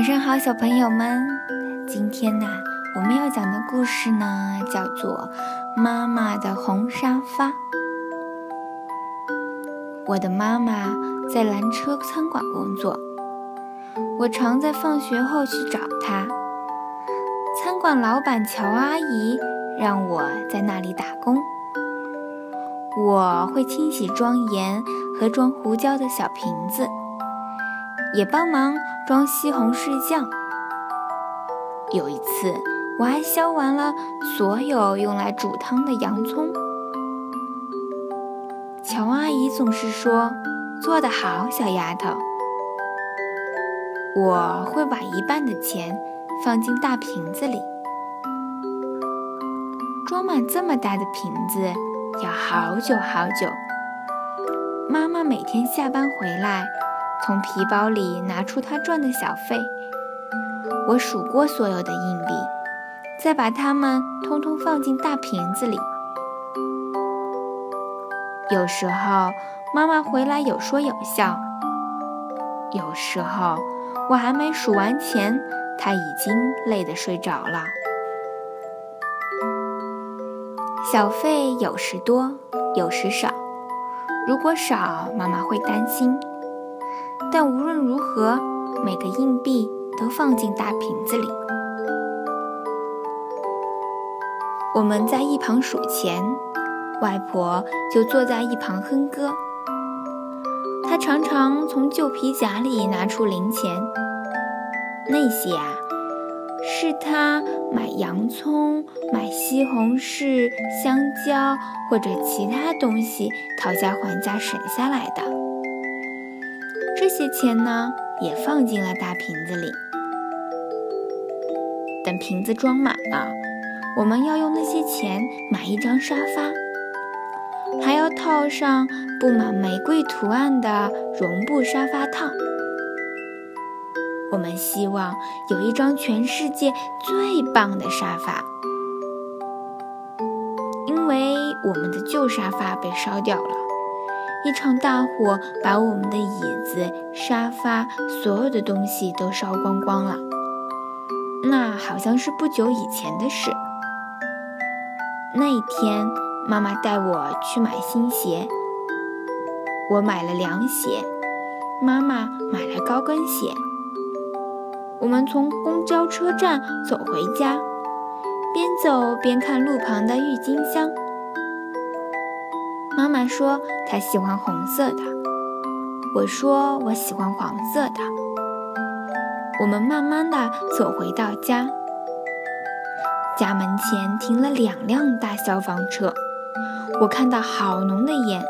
晚上好，小朋友们。今天呢，我们要讲的故事呢，叫做《妈妈的红沙发》。我的妈妈在蓝车餐馆工作，我常在放学后去找她。餐馆老板乔阿姨让我在那里打工，我会清洗装盐和装胡椒的小瓶子。也帮忙装西红柿酱。有一次，我还削完了所有用来煮汤的洋葱。乔阿姨总是说：“做得好，小丫头。”我会把一半的钱放进大瓶子里，装满这么大的瓶子要好久好久。妈妈每天下班回来。从皮包里拿出他赚的小费，我数过所有的硬币，再把它们通通放进大瓶子里。有时候妈妈回来有说有笑，有时候我还没数完钱，她已经累得睡着了。小费有时多，有时少，如果少，妈妈会担心。但无论如何，每个硬币都放进大瓶子里。我们在一旁数钱，外婆就坐在一旁哼歌。她常常从旧皮夹里拿出零钱，那些啊，是她买洋葱、买西红柿、香蕉或者其他东西讨价还价省下来的。这些钱呢，也放进了大瓶子里。等瓶子装满了，我们要用那些钱买一张沙发，还要套上布满玫瑰图案的绒布沙发套。我们希望有一张全世界最棒的沙发，因为我们的旧沙发被烧掉了。一场大火把我们的椅子、沙发，所有的东西都烧光光了。那好像是不久以前的事。那一天，妈妈带我去买新鞋，我买了凉鞋，妈妈买了高跟鞋。我们从公交车站走回家，边走边看路旁的郁金香。妈妈说她喜欢红色的，我说我喜欢黄色的。我们慢慢的走回到家，家门前停了两辆大消防车，我看到好浓的烟，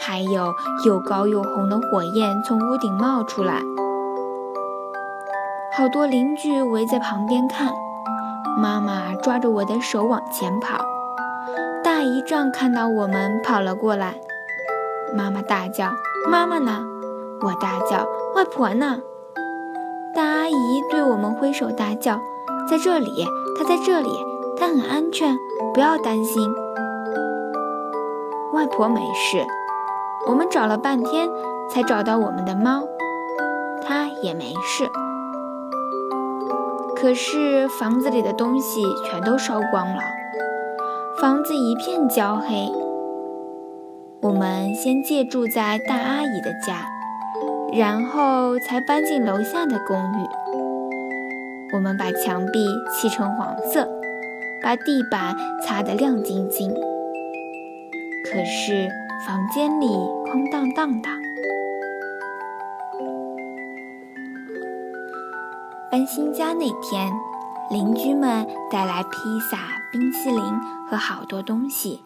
还有又高又红的火焰从屋顶冒出来。好多邻居围在旁边看，妈妈抓着我的手往前跑。大姨丈看到我们跑了过来，妈妈大叫：“妈妈呢？”我大叫：“外婆呢？”大阿姨对我们挥手大叫：“在这里，她在这里，她很安全，不要担心。”外婆没事，我们找了半天才找到我们的猫，它也没事。可是房子里的东西全都烧光了。房子一片焦黑。我们先借住在大阿姨的家，然后才搬进楼下的公寓。我们把墙壁漆成黄色，把地板擦得亮晶晶。可是房间里空荡荡的。搬新家那天。邻居们带来披萨、冰淇淋和好多东西。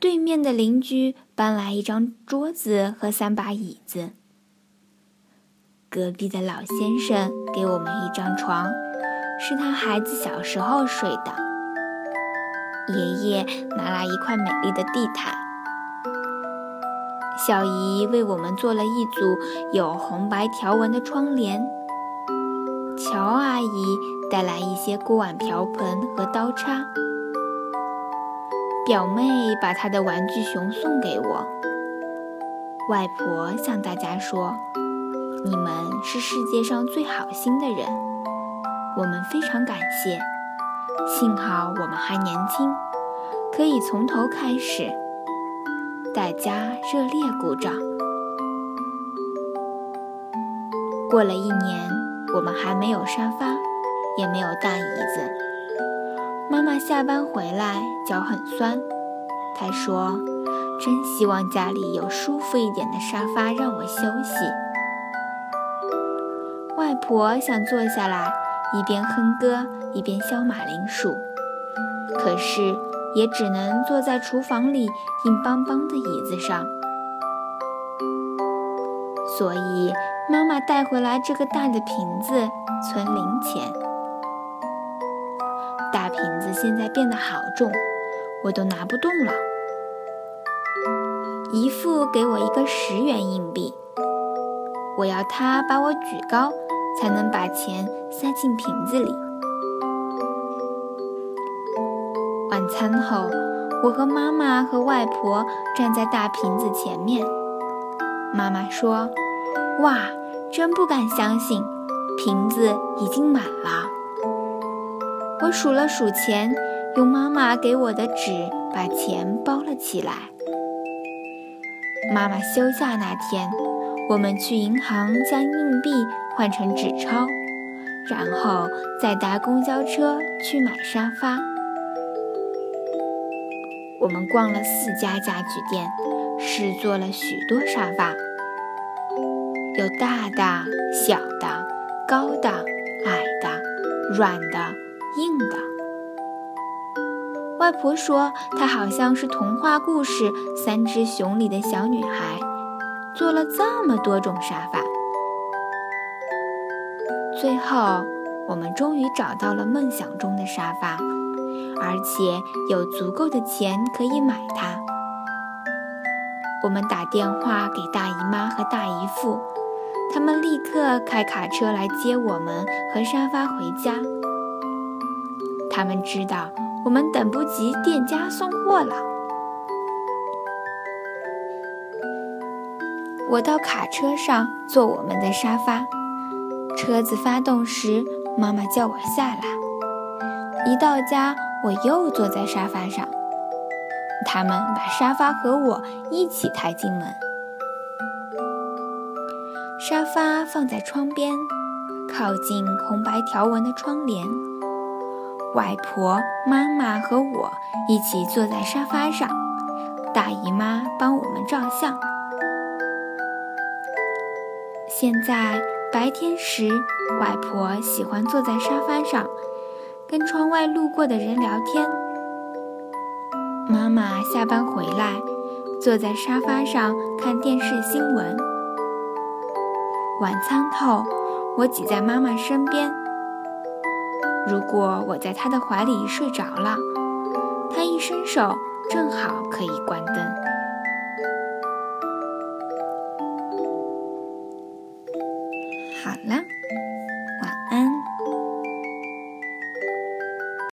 对面的邻居搬来一张桌子和三把椅子。隔壁的老先生给我们一张床，是他孩子小时候睡的。爷爷拿来一块美丽的地毯。小姨为我们做了一组有红白条纹的窗帘。乔阿姨带来一些锅碗瓢盆和刀叉。表妹把她的玩具熊送给我。外婆向大家说：“你们是世界上最好心的人，我们非常感谢。幸好我们还年轻，可以从头开始。大家热烈鼓掌。过了一年，我们还没有沙发，也没有大椅子。妈妈下班回来，脚很酸，她说：“真希望家里有舒服一点的沙发让我休息。”外婆想坐下来，一边哼歌一边削马铃薯，可是也只能坐在厨房里硬邦邦的椅子上。所以妈妈带回来这个大的瓶子存零钱。大瓶子现在变得好重，我都拿不动了。姨父给我一个十元硬币，我要他把我举高。才能把钱塞进瓶子里。晚餐后，我和妈妈和外婆站在大瓶子前面。妈妈说：“哇，真不敢相信，瓶子已经满了。”我数了数钱，用妈妈给我的纸把钱包了起来。妈妈休假那天，我们去银行将硬币。换成纸钞，然后再搭公交车去买沙发。我们逛了四家家具店，试坐了许多沙发，有大的、小的、高的、矮的、软的、硬的。外婆说，她好像是童话故事《三只熊》里的小女孩，做了这么多种沙发。最后，我们终于找到了梦想中的沙发，而且有足够的钱可以买它。我们打电话给大姨妈和大姨父，他们立刻开卡车来接我们和沙发回家。他们知道我们等不及店家送货了。我到卡车上坐我们的沙发。车子发动时，妈妈叫我下来。一到家，我又坐在沙发上。他们把沙发和我一起抬进门。沙发放在窗边，靠近红白条纹的窗帘。外婆、妈妈和我一起坐在沙发上。大姨妈帮我们照相。现在。白天时，外婆喜欢坐在沙发上，跟窗外路过的人聊天。妈妈下班回来，坐在沙发上看电视新闻。晚餐后，我挤在妈妈身边。如果我在她的怀里睡着了，她一伸手，正好可以关灯。